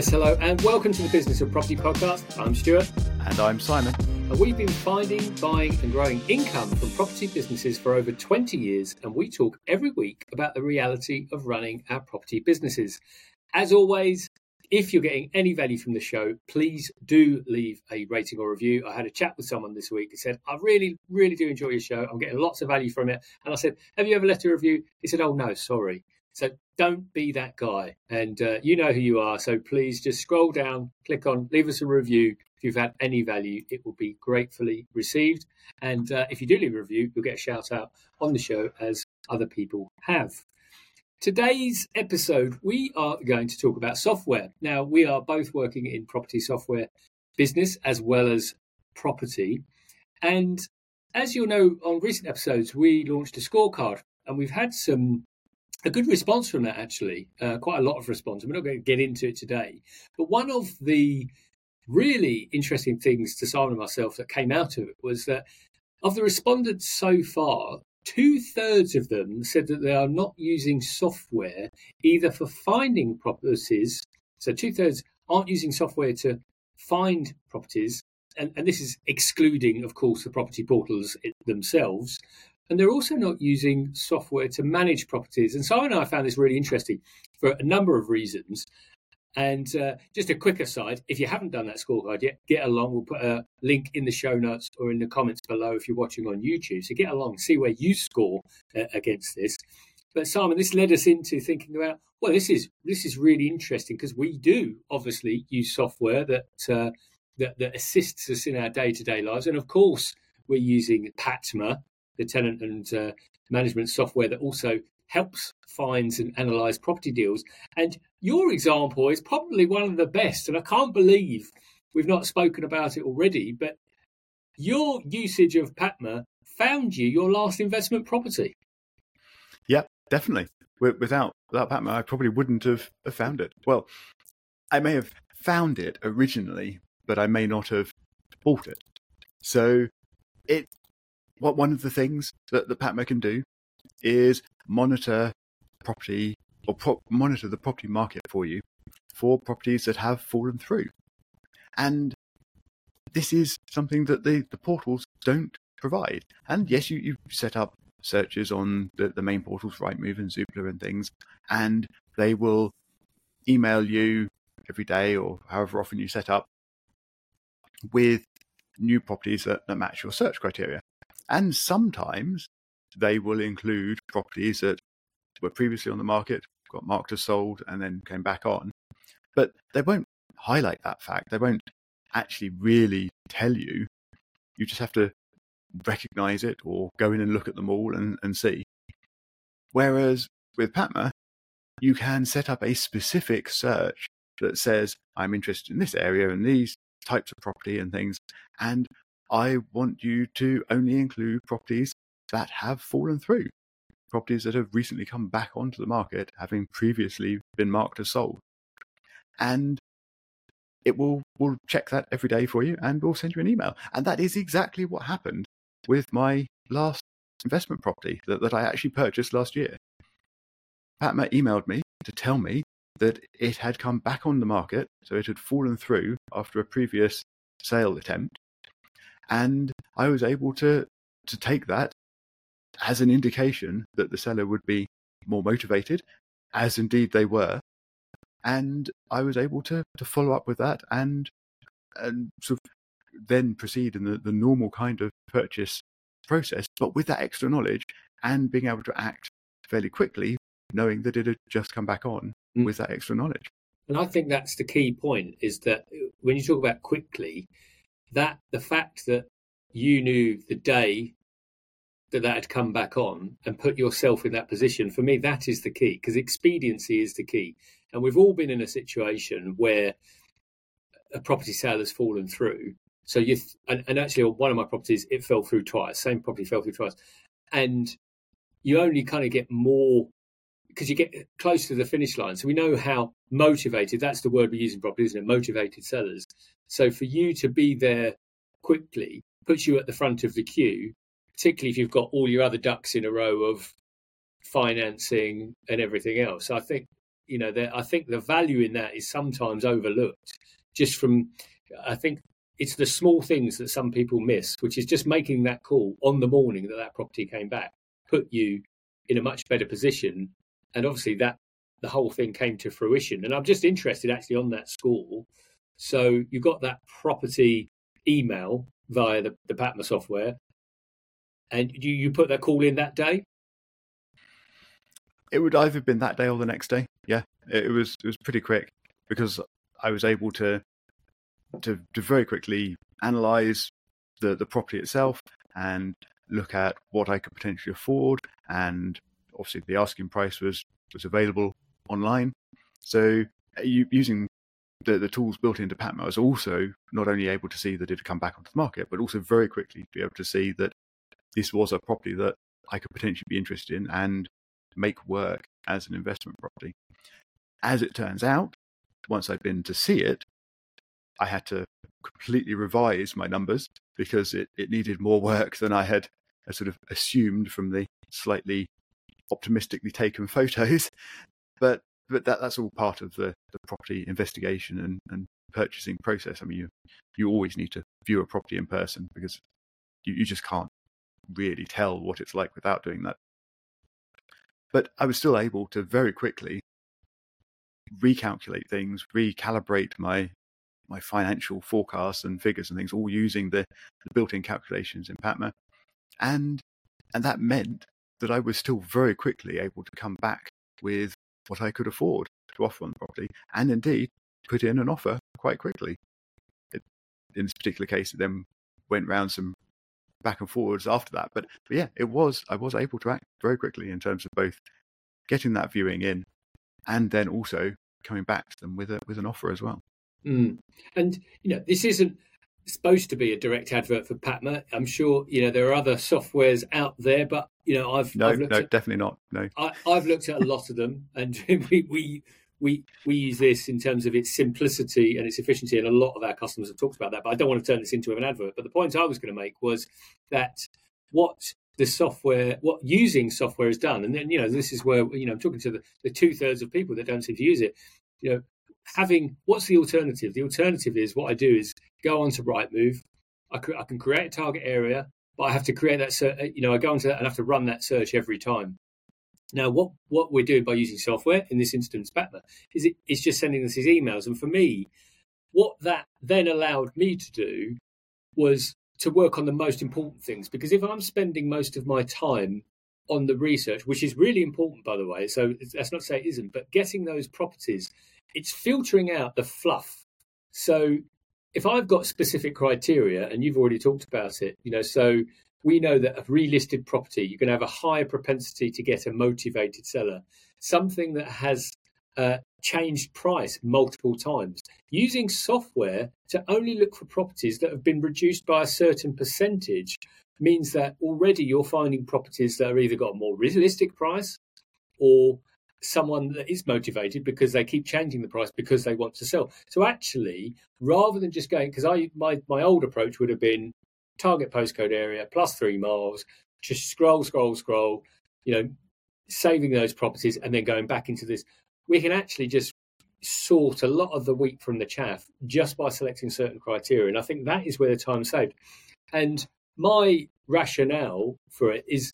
Yes, hello, and welcome to the Business of Property podcast. I'm Stuart. And I'm Simon. And we've been finding, buying, and growing income from property businesses for over 20 years, and we talk every week about the reality of running our property businesses. As always, if you're getting any value from the show, please do leave a rating or review. I had a chat with someone this week who said, I really, really do enjoy your show. I'm getting lots of value from it. And I said, Have you ever left a review? He said, Oh, no, sorry. So don't be that guy. And uh, you know who you are. So please just scroll down, click on, leave us a review. If you've had any value, it will be gratefully received. And uh, if you do leave a review, you'll get a shout out on the show as other people have. Today's episode, we are going to talk about software. Now, we are both working in property software business as well as property. And as you'll know, on recent episodes, we launched a scorecard and we've had some a good response from that actually uh, quite a lot of response we're not going to get into it today but one of the really interesting things to simon and myself that came out of it was that of the respondents so far two thirds of them said that they are not using software either for finding properties. So two thirds aren't using software to find properties. And, and this is excluding, of course, the property portals themselves. And they're also not using software to manage properties. And Simon and I found this really interesting for a number of reasons. And uh, just a quick aside if you haven't done that scorecard yet, get along. We'll put a link in the show notes or in the comments below if you're watching on YouTube. So get along, see where you score uh, against this. But Simon, this led us into thinking about well, this is this is really interesting because we do obviously use software that, uh, that that assists us in our day to day lives, and of course we're using Patma, the tenant and uh, management software that also helps finds and analyze property deals. And your example is probably one of the best. And I can't believe we've not spoken about it already, but your usage of Patma found you your last investment property. Yeah, definitely. Without without Patma, I probably wouldn't have found it. Well, I may have found it originally, but I may not have bought it. So, it what one of the things that the Patma can do is monitor property or pro- monitor the property market for you for properties that have fallen through. And this is something that the, the portals don't provide. And yes, you, you set up searches on the, the main portals, Rightmove and Zoopla and things, and they will email you every day or however often you set up with new properties that, that match your search criteria. And sometimes they will include properties that were previously on the market, got marked as sold, and then came back on. But they won't highlight that fact. They won't actually really tell you. You just have to recognize it or go in and look at them all and, and see. Whereas with Patma, you can set up a specific search that says, I'm interested in this area and these types of property and things, and I want you to only include properties that have fallen through properties that have recently come back onto the market, having previously been marked as sold. And it will will check that every day for you and will send you an email. And that is exactly what happened with my last investment property that, that I actually purchased last year. Patma emailed me to tell me that it had come back on the market, so it had fallen through after a previous sale attempt. And I was able to to take that as an indication that the seller would be more motivated, as indeed they were. And I was able to, to follow up with that and and sort of then proceed in the, the normal kind of purchase process, but with that extra knowledge and being able to act fairly quickly, knowing that it had just come back on mm. with that extra knowledge. And I think that's the key point is that when you talk about quickly, that the fact that you knew the day that that had come back on and put yourself in that position for me that is the key because expediency is the key. And we've all been in a situation where a property sale has fallen through. So you th- and, and, actually on one of my properties it fell through twice same property fell through twice. And you only kind of get more because you get close to the finish line so we know how motivated that's the word we use in property isn't it motivated sellers so for you to be there quickly puts you at the front of the queue particularly if you've got all your other ducks in a row of financing and everything else. I think you know, I think the value in that is sometimes overlooked. Just from, I think it's the small things that some people miss, which is just making that call on the morning that that property came back, put you in a much better position. And obviously, that the whole thing came to fruition. And I'm just interested actually on that score. So you got that property email via the, the PATMA software, and you, you put that call in that day. It would either have been that day or the next day. Yeah, it, it was it was pretty quick because I was able to to, to very quickly analyze the, the property itself and look at what I could potentially afford. And obviously, the asking price was, was available online. So, uh, you, using the, the tools built into PATMA, I was also not only able to see that it had come back onto the market, but also very quickly to be able to see that this was a property that I could potentially be interested in and make work as an investment property. As it turns out, once I'd been to see it, I had to completely revise my numbers because it, it needed more work than I had uh, sort of assumed from the slightly optimistically taken photos. But but that, that's all part of the, the property investigation and, and purchasing process. I mean, you you always need to view a property in person because you, you just can't really tell what it's like without doing that. But I was still able to very quickly recalculate things, recalibrate my my financial forecasts and figures and things, all using the, the built-in calculations in PATMA, and and that meant that I was still very quickly able to come back with what I could afford to offer on the property, and indeed put in an offer quite quickly. It, in this particular case, it then went round some back and forwards after that, but, but yeah, it was I was able to act very quickly in terms of both getting that viewing in, and then also coming back to them with a with an offer as well. Mm. And you know, this isn't supposed to be a direct advert for PATMA. I'm sure you know there are other softwares out there, but you know, I've no, I've no, at, definitely not. No, I, have looked at a lot of them, and we, we we we use this in terms of its simplicity and its efficiency, and a lot of our customers have talked about that. But I don't want to turn this into an advert. But the point I was going to make was that what the software, what using software has done, and then you know this is where you know I'm talking to the, the two thirds of people that don't seem to use it. You know, having what's the alternative? The alternative is what I do is go on to Rightmove. I, I can create a target area, but I have to create that. Uh, you know, I go onto that and have to run that search every time. Now, what what we're doing by using software in this instance, PATMA, is it's just sending us these emails. And for me, what that then allowed me to do was to work on the most important things. Because if I'm spending most of my time on the research, which is really important, by the way, so that's not to say it isn't, but getting those properties it's filtering out the fluff. So if I've got specific criteria, and you've already talked about it, you know, so we know that a relisted property, you're going to have a higher propensity to get a motivated seller, something that has uh, changed price multiple times. Using software to only look for properties that have been reduced by a certain percentage means that already you're finding properties that are either got a more realistic price or someone that is motivated because they keep changing the price because they want to sell. So actually, rather than just going, because I my my old approach would have been target postcode area plus three miles, just scroll, scroll, scroll, you know, saving those properties and then going back into this. We can actually just sort a lot of the wheat from the chaff just by selecting certain criteria. And I think that is where the time saved. And my rationale for it is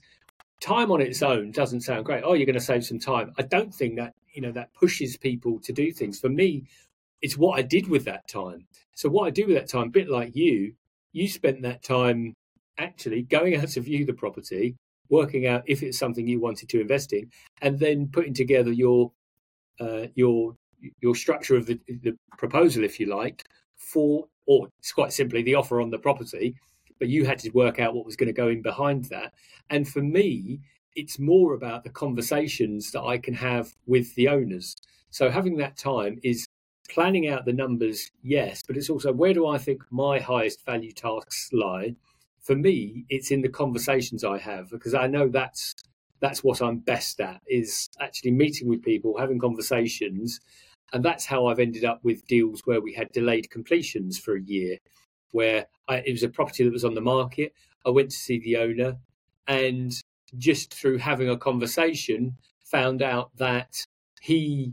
time on its own doesn't sound great. Oh, you're going to save some time. I don't think that you know that pushes people to do things. For me, it's what I did with that time. So what I do with that time, a bit like you, you spent that time actually going out to view the property, working out if it's something you wanted to invest in, and then putting together your uh, your your structure of the, the proposal, if you like, for or it's quite simply the offer on the property but you had to work out what was going to go in behind that. And for me, it's more about the conversations that I can have with the owners. So having that time is planning out the numbers, yes, but it's also where do I think my highest value tasks lie? For me, it's in the conversations I have because I know that's that's what I'm best at is actually meeting with people, having conversations, and that's how I've ended up with deals where we had delayed completions for a year where I, it was a property that was on the market. I went to see the owner, and just through having a conversation, found out that he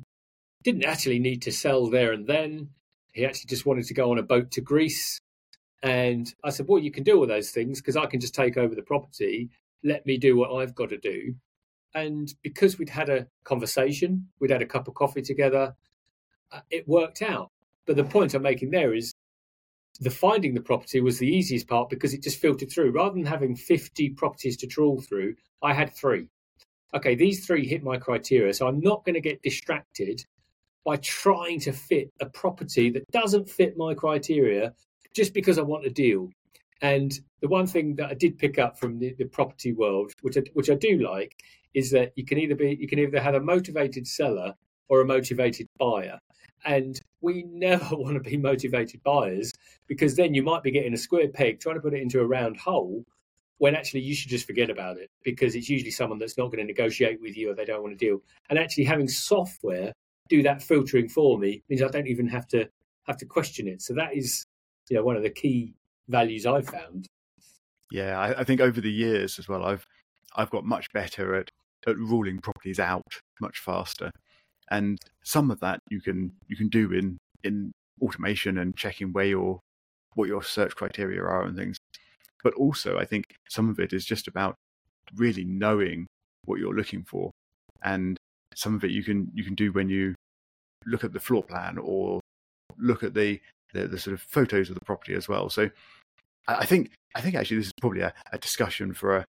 didn't actually need to sell there and then. He actually just wanted to go on a boat to Greece. And I said, Well, you can do all those things because I can just take over the property. Let me do what I've got to do. And because we'd had a conversation, we'd had a cup of coffee together, uh, it worked out. But the point I'm making there is the finding the property was the easiest part because it just filtered through. Rather than having 50 properties to trawl through, I had three. Okay, these three hit my criteria, so I'm not going to get distracted by trying to fit a property that doesn't fit my criteria just because I want a deal. And the one thing that I did pick up from the, the property world, which I, which I do like, is that you can either be you can either have a motivated seller or a motivated buyer. And we never want to be motivated buyers because then you might be getting a square peg trying to put it into a round hole when actually you should just forget about it because it's usually someone that's not going to negotiate with you or they don't want to deal. And actually having software do that filtering for me means I don't even have to have to question it. So that is you know one of the key values I've found. Yeah, I, I think over the years as well, I've I've got much better at at ruling properties out much faster. And some of that you can you can do in in automation and checking where your what your search criteria are and things. But also I think some of it is just about really knowing what you're looking for. And some of it you can you can do when you look at the floor plan or look at the the, the sort of photos of the property as well. So I think I think actually this is probably a, a discussion for a,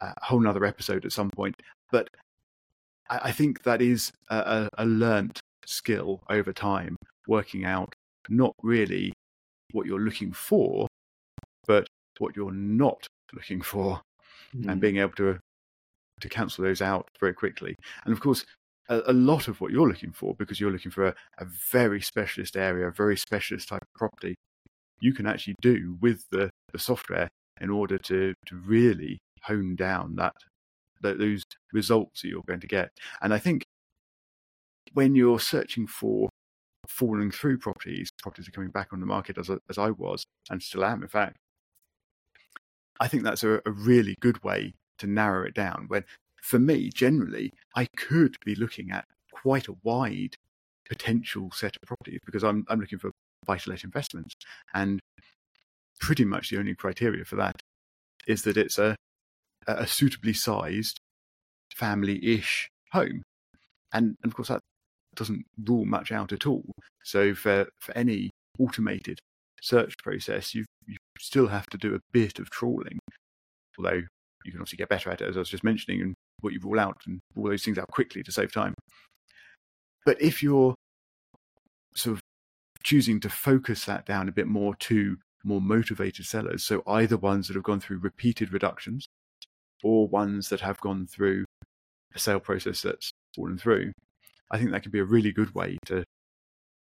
a whole nother episode at some point. But I, I think that is a, a, learnt skill over time, working out not really what you're looking for, but what you're not looking for, mm. and being able to to cancel those out very quickly. And of course, a, a lot of what you're looking for, because you're looking for a, a very specialist area, a very specialist type of property, you can actually do with the, the software in order to, to really hone down that those results that you're going to get. And I think when you're searching for falling through properties, properties are coming back on the market as, as I was and still am, in fact, I think that's a, a really good way to narrow it down. When for me, generally, I could be looking at quite a wide potential set of properties because I'm I'm looking for to let investments. And pretty much the only criteria for that is that it's a a suitably sized family-ish home. And, and of course that doesn't rule much out at all. So for, for any automated search process, you you still have to do a bit of trawling, although you can obviously get better at it, as I was just mentioning, and what you rule out and all those things out quickly to save time. But if you're sort of choosing to focus that down a bit more to more motivated sellers, so either ones that have gone through repeated reductions or ones that have gone through a sale process that's fallen through, I think that can be a really good way to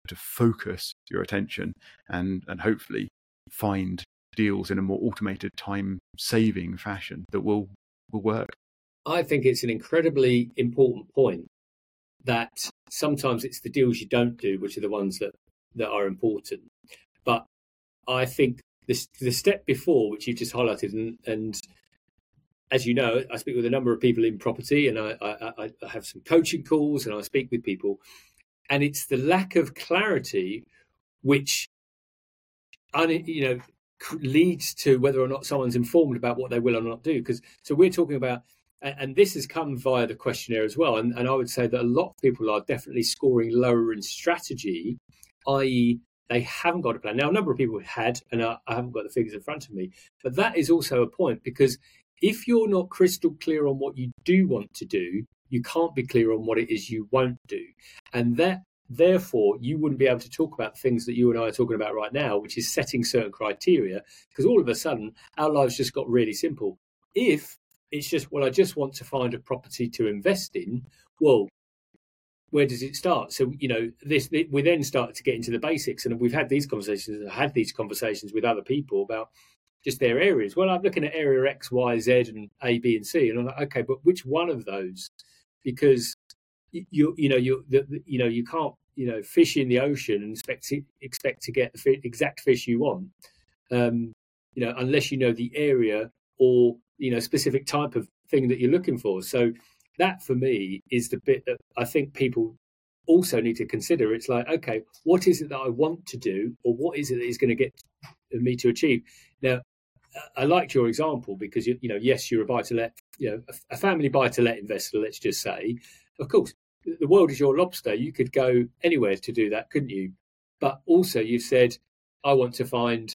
to focus your attention and and hopefully find deals in a more automated time saving fashion that will will work. I think it's an incredibly important point that sometimes it's the deals you don't do which are the ones that that are important. But I think the the step before, which you've just highlighted, and, and as you know, I speak with a number of people in property, and I, I, I have some coaching calls, and I speak with people, and it's the lack of clarity which, you know, leads to whether or not someone's informed about what they will or not do. Because so we're talking about, and this has come via the questionnaire as well, and, and I would say that a lot of people are definitely scoring lower in strategy, i.e., they haven't got a plan. Now, a number of people had, and I, I haven't got the figures in front of me, but that is also a point because if you're not crystal clear on what you do want to do, you can't be clear on what it is you won't do. And that therefore you wouldn't be able to talk about things that you and I are talking about right now, which is setting certain criteria, because all of a sudden our lives just got really simple. If it's just, well, I just want to find a property to invest in, well, where does it start? So, you know, this we then start to get into the basics, and we've had these conversations, had these conversations with other people about just their areas. Well, I'm looking at area X, Y, Z, and A, B, and C, and I'm like, okay, but which one of those? Because you you know you you know you can't you know fish in the ocean and expect to, expect to get the exact fish you want, um, you know, unless you know the area or you know specific type of thing that you're looking for. So that for me is the bit that I think people also need to consider it's like, okay, what is it that I want to do, or what is it that is going to get me to achieve? Now, I liked your example because you, you know, yes, you're a buy to let, you know, a, a family buy to let investor. Let's just say, of course, the world is your lobster. You could go anywhere to do that, couldn't you? But also, you've said, I want to find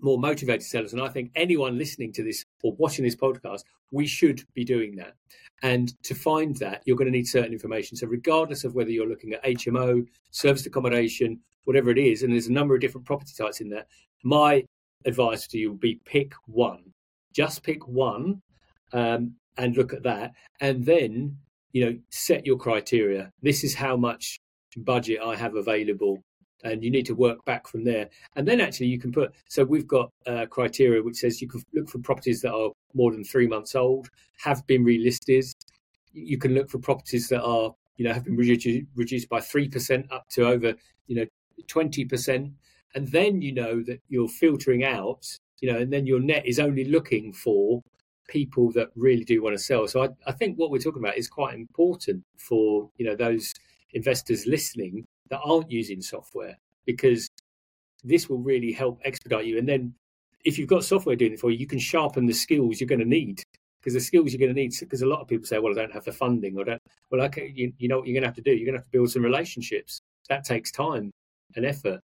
more motivated sellers. And I think anyone listening to this or watching this podcast, we should be doing that. And to find that, you're going to need certain information. So, regardless of whether you're looking at HMO, serviced accommodation, whatever it is, and there's a number of different property types in there, my advice to you would be pick one. Just pick one um, and look at that. And then, you know, set your criteria. This is how much budget I have available and you need to work back from there. And then actually you can put so we've got criteria which says you can look for properties that are more than three months old, have been relisted. You can look for properties that are you know have been reduced, reduced by three percent up to over you know twenty percent, and then you know that you're filtering out you know, and then your net is only looking for people that really do want to sell. So I, I think what we're talking about is quite important for you know those investors listening that aren't using software because this will really help expedite you. And then if you've got software doing it for you, you can sharpen the skills you're going to need because the skills you're going to need. Because a lot of people say, "Well, I don't have the funding," or "Don't." Well, okay, you, you know what you're going to have to do. You're going to have to build some relationships. That takes time and effort.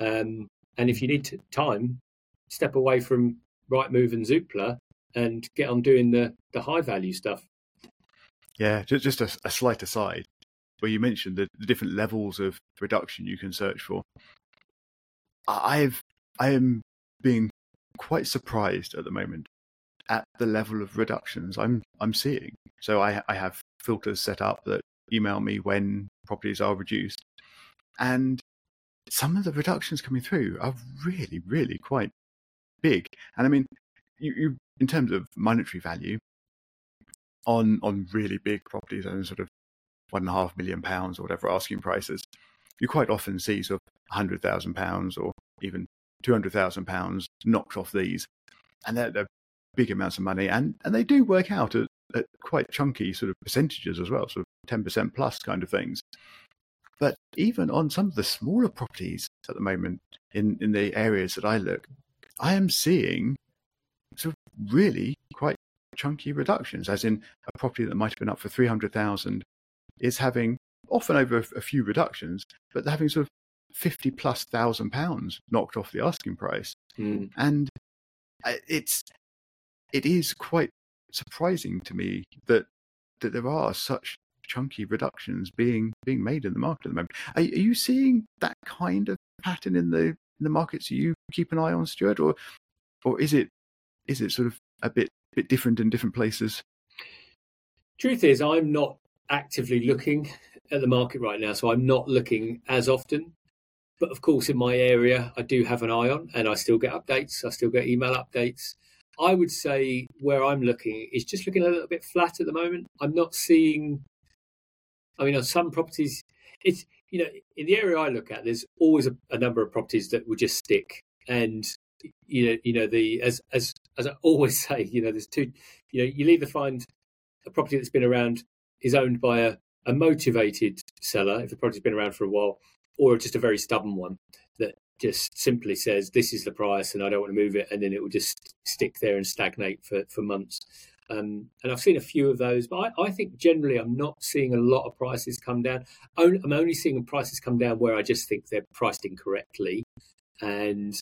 Um, and if you need time, step away from Rightmove and Zoopla and get on doing the the high value stuff. Yeah, just, just a, a slight aside where you mentioned the, the different levels of reduction you can search for. I've I am being quite surprised at the moment at the level of reductions I'm I'm seeing. So I I have filters set up that email me when properties are reduced, and some of the reductions coming through are really really quite big. And I mean, you, you in terms of monetary value on on really big properties and sort of one and a half million pounds or whatever asking prices, you quite often see sort of hundred thousand pounds or even two hundred thousand pounds knocked off these, and they're, they're, big amounts of money, and and they do work out at, at quite chunky sort of percentages as well, sort of ten percent plus kind of things. But even on some of the smaller properties at the moment in, in the areas that I look, I am seeing sort of really quite chunky reductions, as in a property that might have been up for 300,000 is having often over a, a few reductions, but they're having sort of 50 plus thousand pounds knocked off the asking price. Mm. And it's, it is quite surprising to me that, that there are such chunky reductions being, being made in the market at the moment. Are, are you seeing that kind of pattern in the, in the markets you keep an eye on, Stuart, or, or is it, is it sort of a bit, bit different in different places? Truth is, I'm not actively looking at the market right now, so I'm not looking as often. But of course, in my area, I do have an eye on, and I still get updates. I still get email updates. I would say where I'm looking is just looking a little bit flat at the moment. I'm not seeing. I mean, on some properties, it's you know in the area I look at, there's always a, a number of properties that will just stick, and you know, you know the as as as I always say, you know, there's two. You know, you'll either find a property that's been around is owned by a, a motivated seller, if the property's been around for a while, or just a very stubborn one that just simply says, this is the price and I don't want to move it. And then it will just stick there and stagnate for, for months. Um, and I've seen a few of those, but I, I, think generally I'm not seeing a lot of prices come down. I'm only seeing prices come down where I just think they're priced incorrectly, and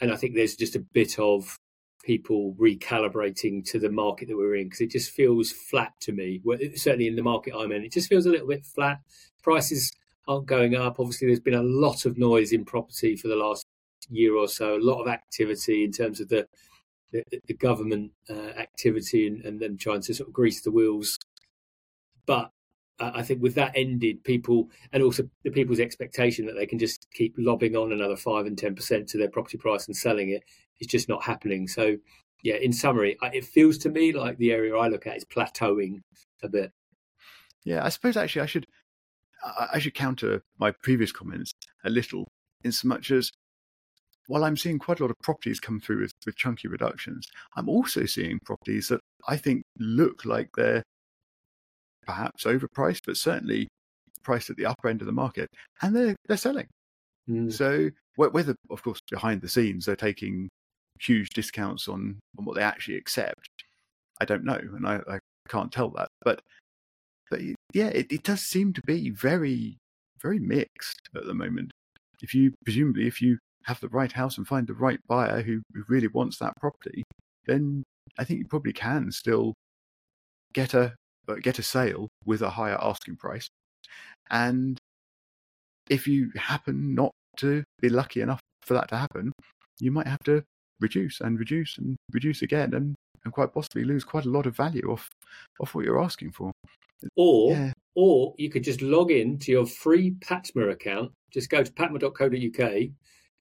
and I think there's just a bit of people recalibrating to the market that we're in because it just feels flat to me. certainly in the market I'm in, it just feels a little bit flat. Prices aren't going up. Obviously, there's been a lot of noise in property for the last year or so. A lot of activity in terms of the the, the government uh, activity and, and them trying to sort of grease the wheels. But I think with that ended, people and also the people's expectation that they can just keep lobbing on another five and ten percent to their property price and selling it is just not happening. So, yeah, in summary, it feels to me like the area I look at is plateauing a bit. Yeah, I suppose actually I should I should counter my previous comments a little, in so much as while I'm seeing quite a lot of properties come through with, with chunky reductions, I'm also seeing properties that I think look like they're perhaps overpriced, but certainly priced at the upper end of the market, and they're they're selling. Mm. So whether, of course, behind the scenes they're taking huge discounts on on what they actually accept, I don't know, and I, I can't tell that. But but yeah, it, it does seem to be very very mixed at the moment. If you presumably if you have the right house and find the right buyer who, who really wants that property, then I think you probably can still get a uh, get a sale with a higher asking price. And if you happen not to be lucky enough for that to happen, you might have to reduce and reduce and reduce again and, and quite possibly lose quite a lot of value off off what you're asking for. Or yeah. or you could just log in to your free Patma account. Just go to patma.co.uk,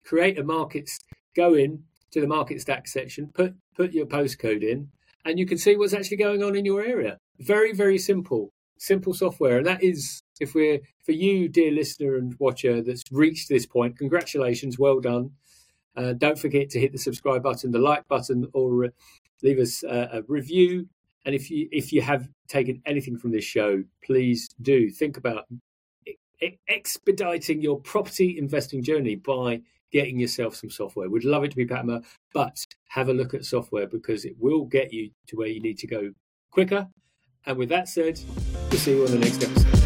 create a markets, go in to the market stack section, put put your postcode in, and you can see what's actually going on in your area. Very, very simple, simple software. And that is, if we're for you, dear listener and watcher, that's reached this point, congratulations, well done. Uh, don't forget to hit the subscribe button, the like button, or uh, leave us a review. And if you if you have taken anything from this show, please do think about expediting your property investing journey by getting yourself some software. We'd love it to be Patma, but have a look at software because it will get you to where you need to go quicker. And with that said, we'll see you on the next episode.